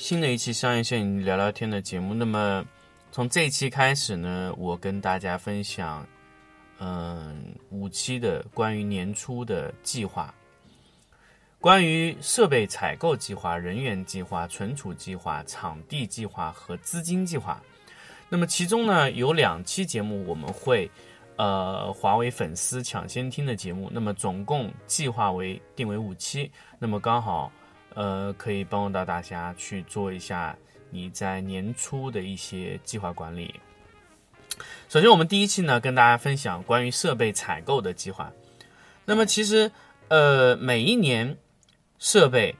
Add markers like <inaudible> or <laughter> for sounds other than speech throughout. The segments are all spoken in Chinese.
新的一期商业摄影聊聊天的节目。那么，从这一期开始呢，我跟大家分享，嗯，五期的关于年初的计划，关于设备采购计划、人员计划、存储计划、场地计划和资金计划。那么其中呢，有两期节目我们会，呃，华为粉丝抢先听的节目。那么总共计划为定为五期。那么刚好。呃，可以帮助到大家去做一下你在年初的一些计划管理。首先，我们第一期呢，跟大家分享关于设备采购的计划。那么，其实呃，每一年设备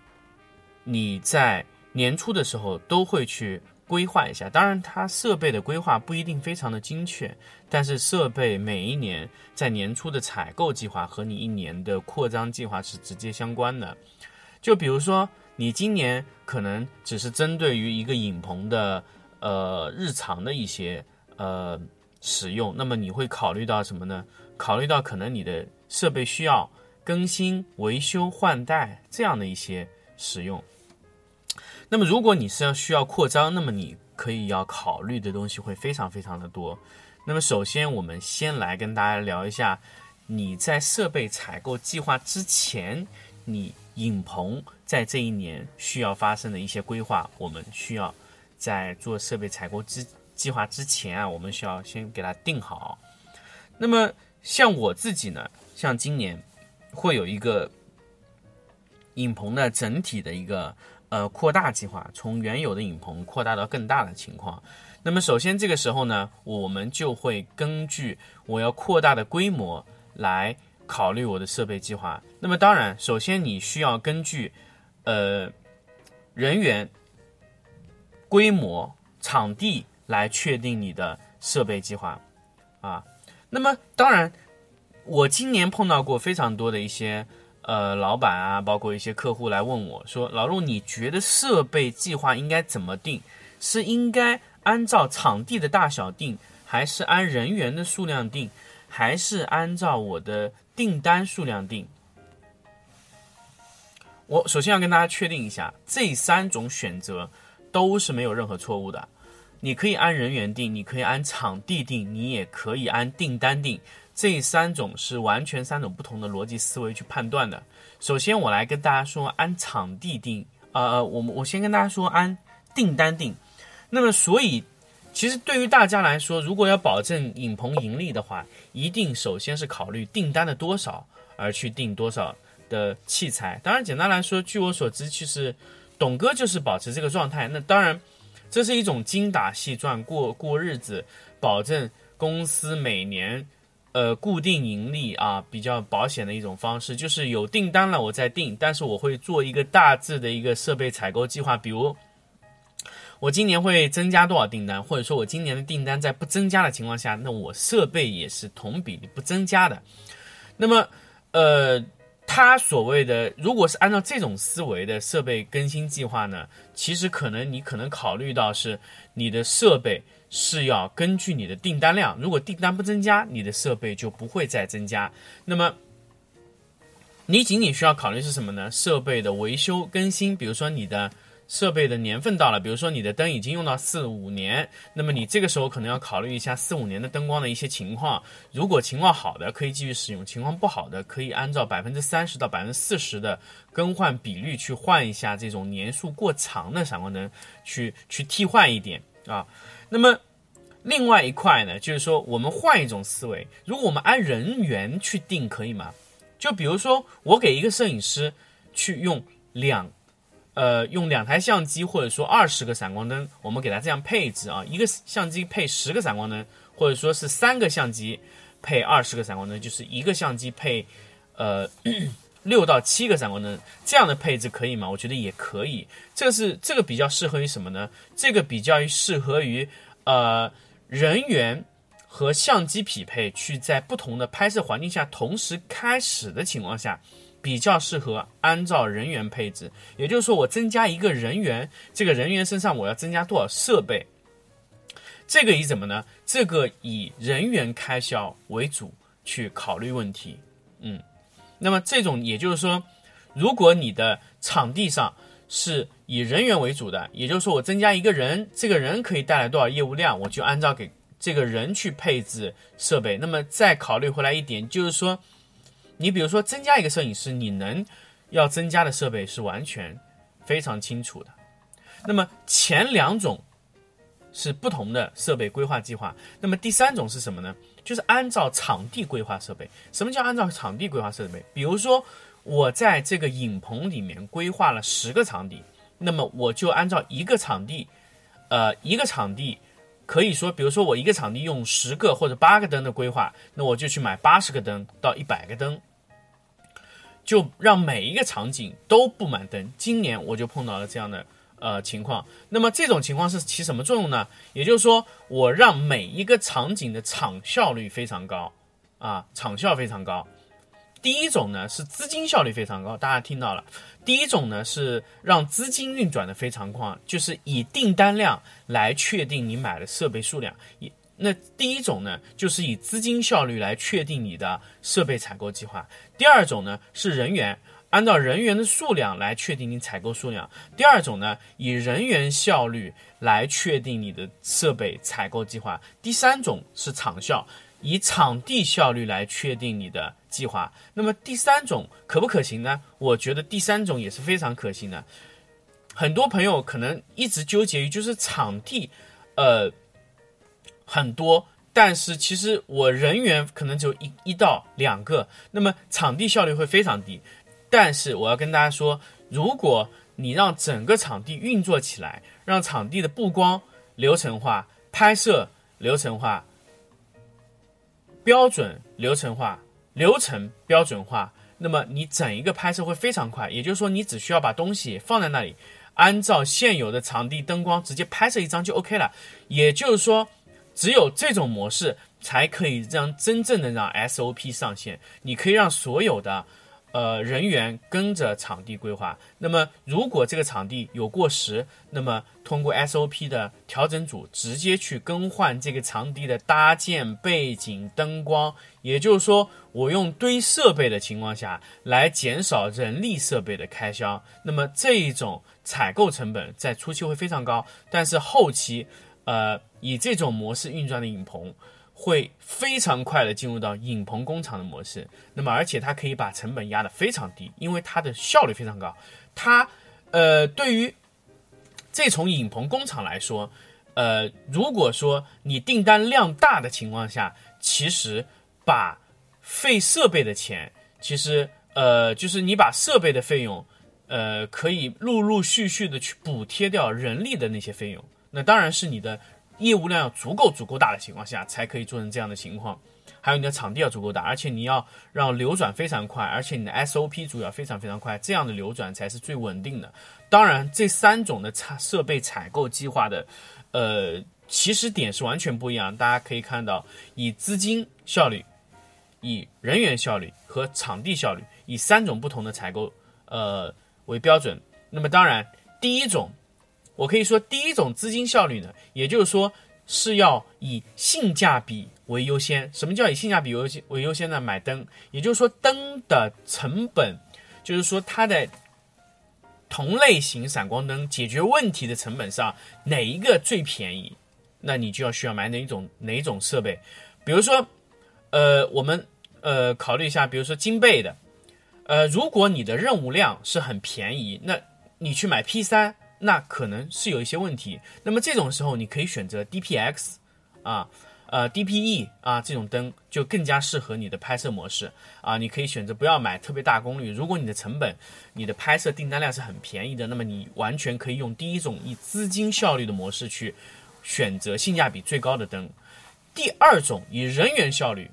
你在年初的时候都会去规划一下。当然，它设备的规划不一定非常的精确，但是设备每一年在年初的采购计划和你一年的扩张计划是直接相关的。就比如说，你今年可能只是针对于一个影棚的呃日常的一些呃使用，那么你会考虑到什么呢？考虑到可能你的设备需要更新、维修、换代这样的一些使用。那么如果你是要需要扩张，那么你可以要考虑的东西会非常非常的多。那么首先，我们先来跟大家聊一下你在设备采购计划之前，你。影棚在这一年需要发生的一些规划，我们需要在做设备采购之计划之前啊，我们需要先给它定好。那么像我自己呢，像今年会有一个影棚的整体的一个呃扩大计划，从原有的影棚扩大到更大的情况。那么首先这个时候呢，我们就会根据我要扩大的规模来。考虑我的设备计划，那么当然，首先你需要根据，呃，人员、规模、场地来确定你的设备计划，啊，那么当然，我今年碰到过非常多的一些呃老板啊，包括一些客户来问我说，老陆，你觉得设备计划应该怎么定？是应该按照场地的大小定，还是按人员的数量定，还是按照我的？订单数量定，我首先要跟大家确定一下，这三种选择都是没有任何错误的。你可以按人员定，你可以按场地定，你也可以按订单定。这三种是完全三种不同的逻辑思维去判断的。首先，我来跟大家说按场地定，呃，我们我先跟大家说按订单定。那么，所以。其实对于大家来说，如果要保证影棚盈利的话，一定首先是考虑订单的多少而去订多少的器材。当然，简单来说，据我所知，其实董哥就是保持这个状态。那当然，这是一种精打细算过过日子，保证公司每年呃固定盈利啊比较保险的一种方式。就是有订单了我再订，但是我会做一个大致的一个设备采购计划，比如。我今年会增加多少订单，或者说我今年的订单在不增加的情况下，那我设备也是同比例不增加的。那么，呃，他所谓的如果是按照这种思维的设备更新计划呢，其实可能你可能考虑到是你的设备是要根据你的订单量，如果订单不增加，你的设备就不会再增加。那么，你仅仅需要考虑是什么呢？设备的维修更新，比如说你的。设备的年份到了，比如说你的灯已经用到四五年，那么你这个时候可能要考虑一下四五年的灯光的一些情况。如果情况好的可以继续使用，情况不好的可以按照百分之三十到百分之四十的更换比率去换一下这种年数过长的闪光灯，去去替换一点啊。那么另外一块呢，就是说我们换一种思维，如果我们按人员去定可以吗？就比如说我给一个摄影师去用两。呃，用两台相机或者说二十个闪光灯，我们给它这样配置啊，一个相机配十个闪光灯，或者说是三个相机配二十个闪光灯，就是一个相机配呃 <clears throat> 六到七个闪光灯这样的配置可以吗？我觉得也可以。这个是这个比较适合于什么呢？这个比较于适合于呃人员和相机匹配，去在不同的拍摄环境下同时开始的情况下，比较适合按照人员配置。也就是说，我增加一个人员，这个人员身上我要增加多少设备？这个以怎么呢？这个以人员开销为主去考虑问题。嗯，那么这种也就是说，如果你的场地上是以人员为主的，也就是说我增加一个人，这个人可以带来多少业务量，我就按照给这个人去配置设备。那么再考虑回来一点，就是说，你比如说增加一个摄影师，你能要增加的设备是完全非常清楚的。那么前两种。是不同的设备规划计划。那么第三种是什么呢？就是按照场地规划设备。什么叫按照场地规划设备？比如说我在这个影棚里面规划了十个场地，那么我就按照一个场地，呃，一个场地可以说，比如说我一个场地用十个或者八个灯的规划，那我就去买八十个灯到一百个灯，就让每一个场景都布满灯。今年我就碰到了这样的。呃，情况，那么这种情况是起什么作用呢？也就是说，我让每一个场景的场效率非常高，啊，场效非常高。第一种呢是资金效率非常高，大家听到了。第一种呢是让资金运转的非常快，就是以订单量来确定你买的设备数量。以那第一种呢就是以资金效率来确定你的设备采购计划。第二种呢是人员。按照人员的数量来确定你采购数量。第二种呢，以人员效率来确定你的设备采购计划。第三种是场效，以场地效率来确定你的计划。那么第三种可不可行呢？我觉得第三种也是非常可行的。很多朋友可能一直纠结于就是场地，呃，很多，但是其实我人员可能只有一一到两个，那么场地效率会非常低。但是我要跟大家说，如果你让整个场地运作起来，让场地的布光流程化、拍摄流程化、标准流程化、流程标准化，那么你整一个拍摄会非常快。也就是说，你只需要把东西放在那里，按照现有的场地灯光直接拍摄一张就 OK 了。也就是说，只有这种模式才可以让真正的让 SOP 上线。你可以让所有的。呃，人员跟着场地规划。那么，如果这个场地有过时，那么通过 SOP 的调整组直接去更换这个场地的搭建、背景、灯光。也就是说，我用堆设备的情况下来减少人力设备的开销。那么这一种采购成本在初期会非常高，但是后期，呃，以这种模式运转的影棚。会非常快的进入到影棚工厂的模式，那么而且它可以把成本压得非常低，因为它的效率非常高。它，呃，对于这种影棚工厂来说，呃，如果说你订单量大的情况下，其实把费设备的钱，其实呃，就是你把设备的费用，呃，可以陆陆续续的去补贴掉人力的那些费用，那当然是你的。业务量要足够足够大的情况下，才可以做成这样的情况。还有你的场地要足够大，而且你要让流转非常快，而且你的 SOP 主要非常非常快，这样的流转才是最稳定的。当然，这三种的采设备采购计划的，呃，起始点是完全不一样。大家可以看到，以资金效率、以人员效率和场地效率，以三种不同的采购呃为标准。那么，当然第一种。我可以说，第一种资金效率呢，也就是说是要以性价比为优先。什么叫以性价比优先？为优先呢？买灯，也就是说灯的成本，就是说它的同类型闪光灯解决问题的成本上哪一个最便宜，那你就要需要买哪一种哪一种设备。比如说，呃，我们呃考虑一下，比如说金贝的，呃，如果你的任务量是很便宜，那你去买 P 三。那可能是有一些问题，那么这种时候你可以选择 DPX，啊，呃 DPE 啊这种灯就更加适合你的拍摄模式啊，你可以选择不要买特别大功率。如果你的成本、你的拍摄订单量是很便宜的，那么你完全可以用第一种以资金效率的模式去选择性价比最高的灯。第二种以人员效率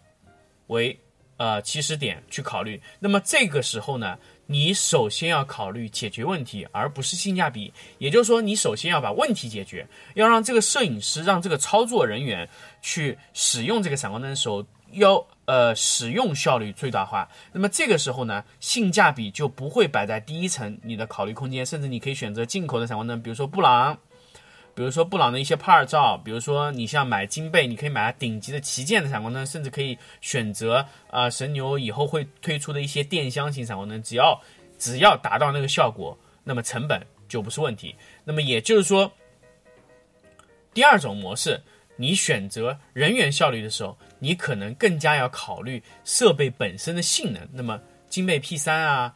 为呃起始点去考虑。那么这个时候呢，你首先要考虑解决问题，而不是性价比。也就是说，你首先要把问题解决，要让这个摄影师、让这个操作人员去使用这个闪光灯的时候，要呃使用效率最大化。那么这个时候呢，性价比就不会摆在第一层你的考虑空间，甚至你可以选择进口的闪光灯，比如说布朗。比如说布朗的一些拍照照，比如说你像买金贝，你可以买它顶级的旗舰的闪光灯，甚至可以选择啊神牛以后会推出的一些电箱型闪光灯，只要只要达到那个效果，那么成本就不是问题。那么也就是说，第二种模式，你选择人员效率的时候，你可能更加要考虑设备本身的性能。那么金贝 P 三啊，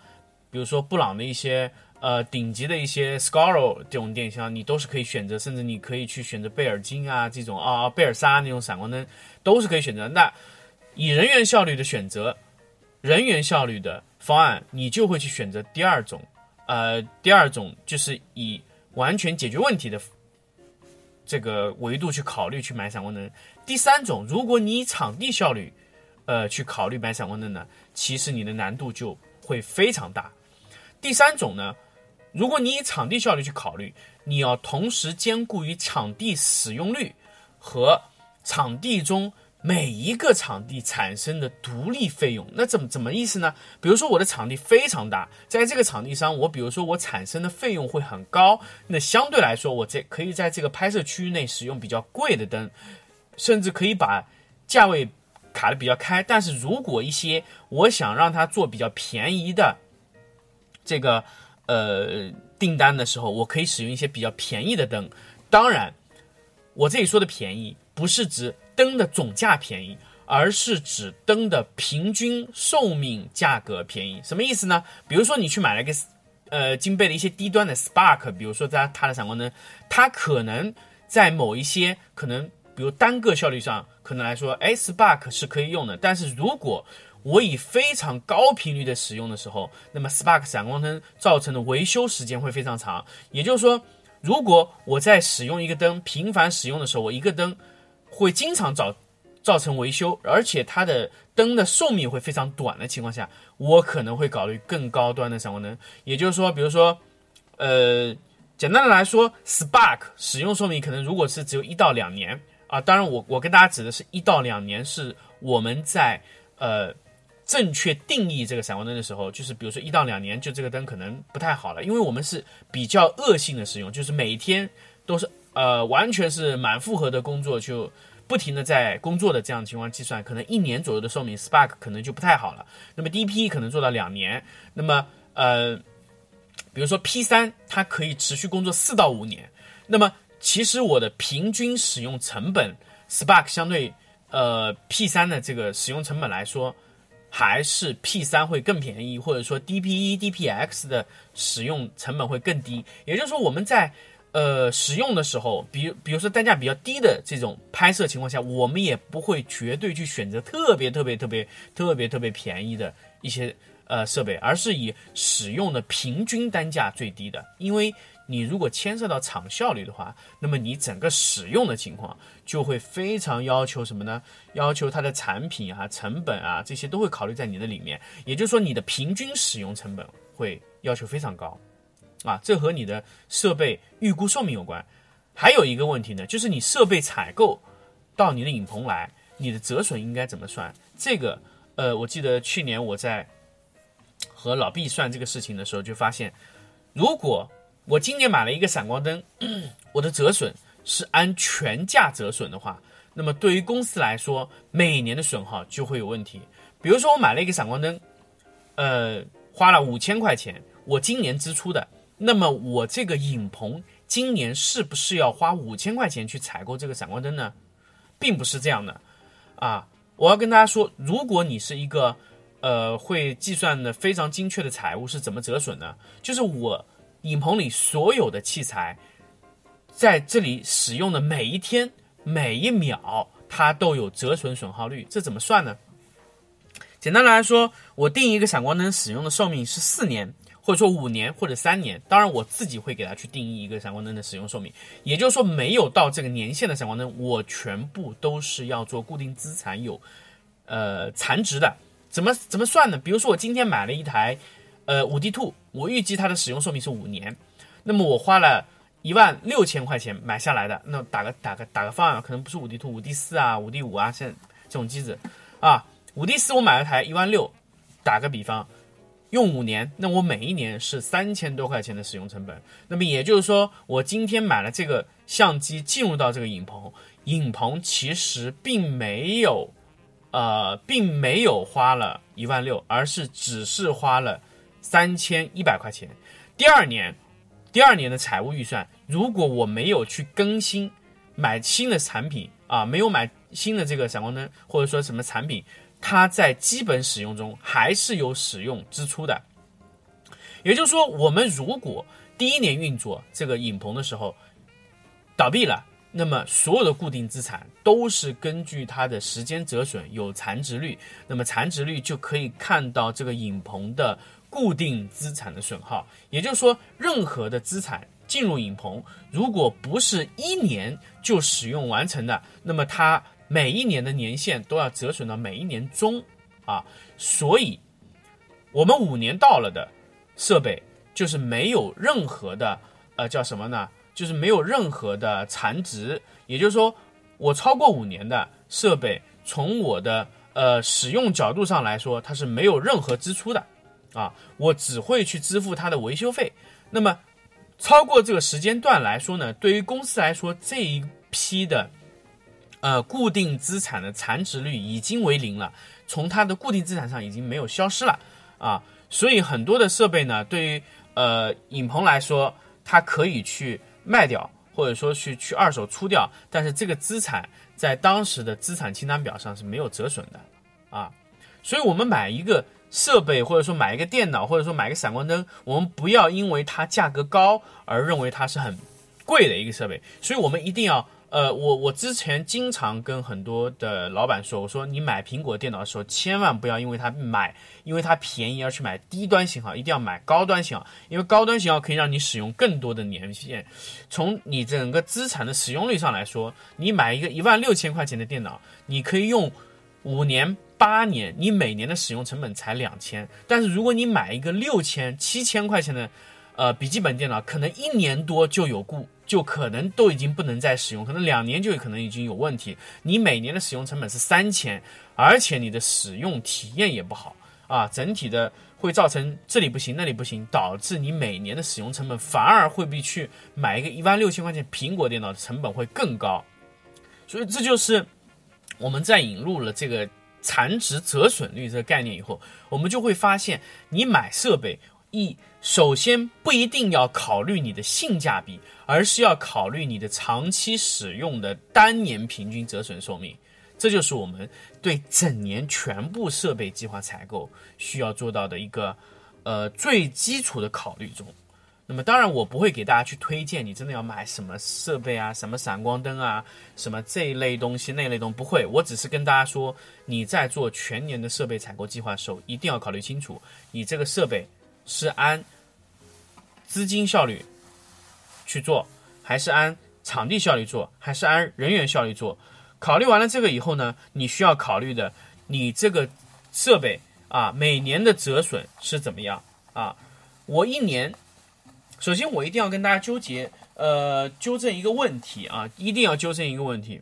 比如说布朗的一些。呃，顶级的一些 Scaro 这种电箱，你都是可以选择，甚至你可以去选择贝尔金啊这种啊贝尔莎那种闪光灯，都是可以选择。那以人员效率的选择，人员效率的方案，你就会去选择第二种，呃，第二种就是以完全解决问题的这个维度去考虑去买闪光灯。第三种，如果你以场地效率，呃，去考虑买闪光灯呢，其实你的难度就会非常大。第三种呢？如果你以场地效率去考虑，你要同时兼顾于场地使用率和场地中每一个场地产生的独立费用，那怎么怎么意思呢？比如说我的场地非常大，在这个场地上，我比如说我产生的费用会很高，那相对来说，我在可以在这个拍摄区域内使用比较贵的灯，甚至可以把价位卡的比较开。但是如果一些我想让它做比较便宜的这个。呃，订单的时候，我可以使用一些比较便宜的灯。当然，我这里说的便宜，不是指灯的总价便宜，而是指灯的平均寿命价格便宜。什么意思呢？比如说，你去买了一个呃金贝的一些低端的 Spark，比如说在它的闪光灯，它可能在某一些可能，比如单个效率上，可能来说，哎，Spark 是可以用的。但是如果我以非常高频率的使用的时候，那么 Spark 闪光灯造成的维修时间会非常长。也就是说，如果我在使用一个灯频繁使用的时候，我一个灯会经常造造成维修，而且它的灯的寿命会非常短的情况下，我可能会考虑更高端的闪光灯。也就是说，比如说，呃，简单的来说，Spark 使用寿命可能如果是只有一到两年啊，当然我我跟大家指的是一到两年，是我们在呃。正确定义这个闪光灯的时候，就是比如说一到两年，就这个灯可能不太好了，因为我们是比较恶性的使用，就是每天都是呃完全是满负荷的工作，就不停的在工作的这样的情况计算，可能一年左右的寿命，Spark 可能就不太好了。那么 DP 可能做到两年，那么呃，比如说 P 三它可以持续工作四到五年。那么其实我的平均使用成本，Spark 相对呃 P 三的这个使用成本来说。还是 P 三会更便宜，或者说 DP 一、DPX 的使用成本会更低。也就是说，我们在呃使用的时候，比如比如说单价比较低的这种拍摄情况下，我们也不会绝对去选择特别特别特别特别特别便宜的一些呃设备，而是以使用的平均单价最低的，因为。你如果牵涉到厂效率的话，那么你整个使用的情况就会非常要求什么呢？要求它的产品啊、成本啊这些都会考虑在你的里面。也就是说，你的平均使用成本会要求非常高，啊，这和你的设备预估寿命有关。还有一个问题呢，就是你设备采购到你的影棚来，你的折损应该怎么算？这个，呃，我记得去年我在和老毕算这个事情的时候，就发现，如果我今年买了一个闪光灯，<clears throat> 我的折损是按全价折损的话，那么对于公司来说，每年的损耗就会有问题。比如说我买了一个闪光灯，呃，花了五千块钱，我今年支出的，那么我这个影棚今年是不是要花五千块钱去采购这个闪光灯呢？并不是这样的，啊，我要跟大家说，如果你是一个呃会计算的非常精确的财务，是怎么折损呢？就是我。影棚里所有的器材，在这里使用的每一天、每一秒，它都有折损损耗率。这怎么算呢？简单来说，我定一个闪光灯使用的寿命是四年，或者说五年或者三年。当然，我自己会给它去定义一个闪光灯的使用寿命。也就是说，没有到这个年限的闪光灯，我全部都是要做固定资产有呃残值的。怎么怎么算呢？比如说我今天买了一台，呃，五 D Two，我预计它的使用寿命是五年，那么我花了一万六千块钱买下来的，那打个打个打个方案，可能不是五 D Two，五 D 四啊，五 D 五啊，现这种机子啊，五 D 四我买了台一万六，打个比方。用五年，那我每一年是三千多块钱的使用成本。那么也就是说，我今天买了这个相机，进入到这个影棚，影棚其实并没有，呃，并没有花了一万六，而是只是花了三千一百块钱。第二年，第二年的财务预算，如果我没有去更新，买新的产品啊，没有买新的这个闪光灯，或者说什么产品。它在基本使用中还是有使用支出的，也就是说，我们如果第一年运作这个影棚的时候倒闭了，那么所有的固定资产都是根据它的时间折损有残值率，那么残值率就可以看到这个影棚的固定资产的损耗。也就是说，任何的资产进入影棚，如果不是一年就使用完成的，那么它。每一年的年限都要折损到每一年中，啊，所以，我们五年到了的设备就是没有任何的，呃，叫什么呢？就是没有任何的残值，也就是说，我超过五年的设备，从我的呃使用角度上来说，它是没有任何支出的，啊，我只会去支付它的维修费。那么，超过这个时间段来说呢，对于公司来说，这一批的。呃，固定资产的残值率已经为零了，从它的固定资产上已经没有消失了啊，所以很多的设备呢，对于呃影棚来说，它可以去卖掉，或者说去去二手出掉，但是这个资产在当时的资产清单表上是没有折损的啊，所以我们买一个设备，或者说买一个电脑，或者说买一个闪光灯，我们不要因为它价格高而认为它是很贵的一个设备，所以我们一定要。呃，我我之前经常跟很多的老板说，我说你买苹果电脑的时候，千万不要因为它买，因为它便宜而去买低端型号，一定要买高端型号，因为高端型号可以让你使用更多的年限。从你整个资产的使用率上来说，你买一个一万六千块钱的电脑，你可以用五年八年，你每年的使用成本才两千。但是如果你买一个六千七千块钱的，呃，笔记本电脑，可能一年多就有故。就可能都已经不能再使用，可能两年就可能已经有问题。你每年的使用成本是三千，而且你的使用体验也不好啊，整体的会造成这里不行那里不行，导致你每年的使用成本反而会比去买一个一万六千块钱苹果电脑的成本会更高。所以这就是我们在引入了这个残值折损率这个概念以后，我们就会发现，你买设备一。首先不一定要考虑你的性价比，而是要考虑你的长期使用的单年平均折损寿命。这就是我们对整年全部设备计划采购需要做到的一个呃最基础的考虑中。那么当然，我不会给大家去推荐你真的要买什么设备啊，什么闪光灯啊，什么这一类东西那类东西不会。我只是跟大家说，你在做全年的设备采购计划的时候，一定要考虑清楚你这个设备。是按资金效率去做，还是按场地效率做，还是按人员效率做？考虑完了这个以后呢，你需要考虑的，你这个设备啊，每年的折损是怎么样啊？我一年，首先我一定要跟大家纠结，呃，纠正一个问题啊，一定要纠正一个问题，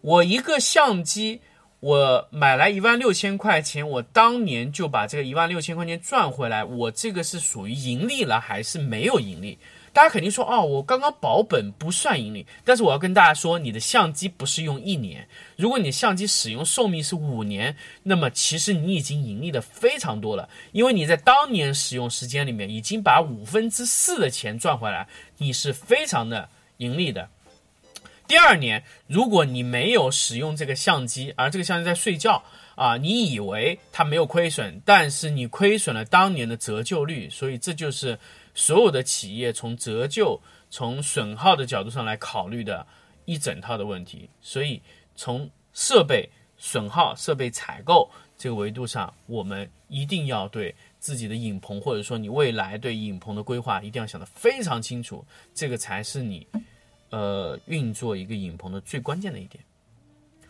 我一个相机。我买来一万六千块钱，我当年就把这个一万六千块钱赚回来，我这个是属于盈利了还是没有盈利？大家肯定说，哦，我刚刚保本不算盈利。但是我要跟大家说，你的相机不是用一年，如果你相机使用寿命是五年，那么其实你已经盈利的非常多了，因为你在当年使用时间里面已经把五分之四的钱赚回来，你是非常的盈利的。第二年，如果你没有使用这个相机，而这个相机在睡觉啊，你以为它没有亏损，但是你亏损了当年的折旧率，所以这就是所有的企业从折旧、从损耗的角度上来考虑的一整套的问题。所以从设备损耗、设备采购这个维度上，我们一定要对自己的影棚，或者说你未来对影棚的规划，一定要想得非常清楚，这个才是你。呃，运作一个影棚的最关键的一点。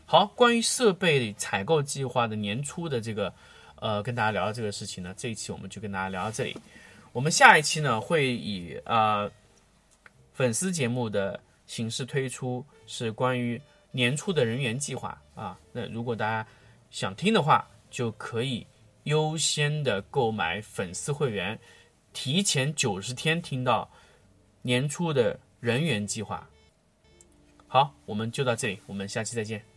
好，关于设备采购计划的年初的这个呃跟大家聊到这个事情呢，这一期我们就跟大家聊到这里。我们下一期呢会以呃粉丝节目的形式推出，是关于年初的人员计划啊。那如果大家想听的话，就可以优先的购买粉丝会员，提前九十天听到年初的人员计划。好，我们就到这里，我们下期再见。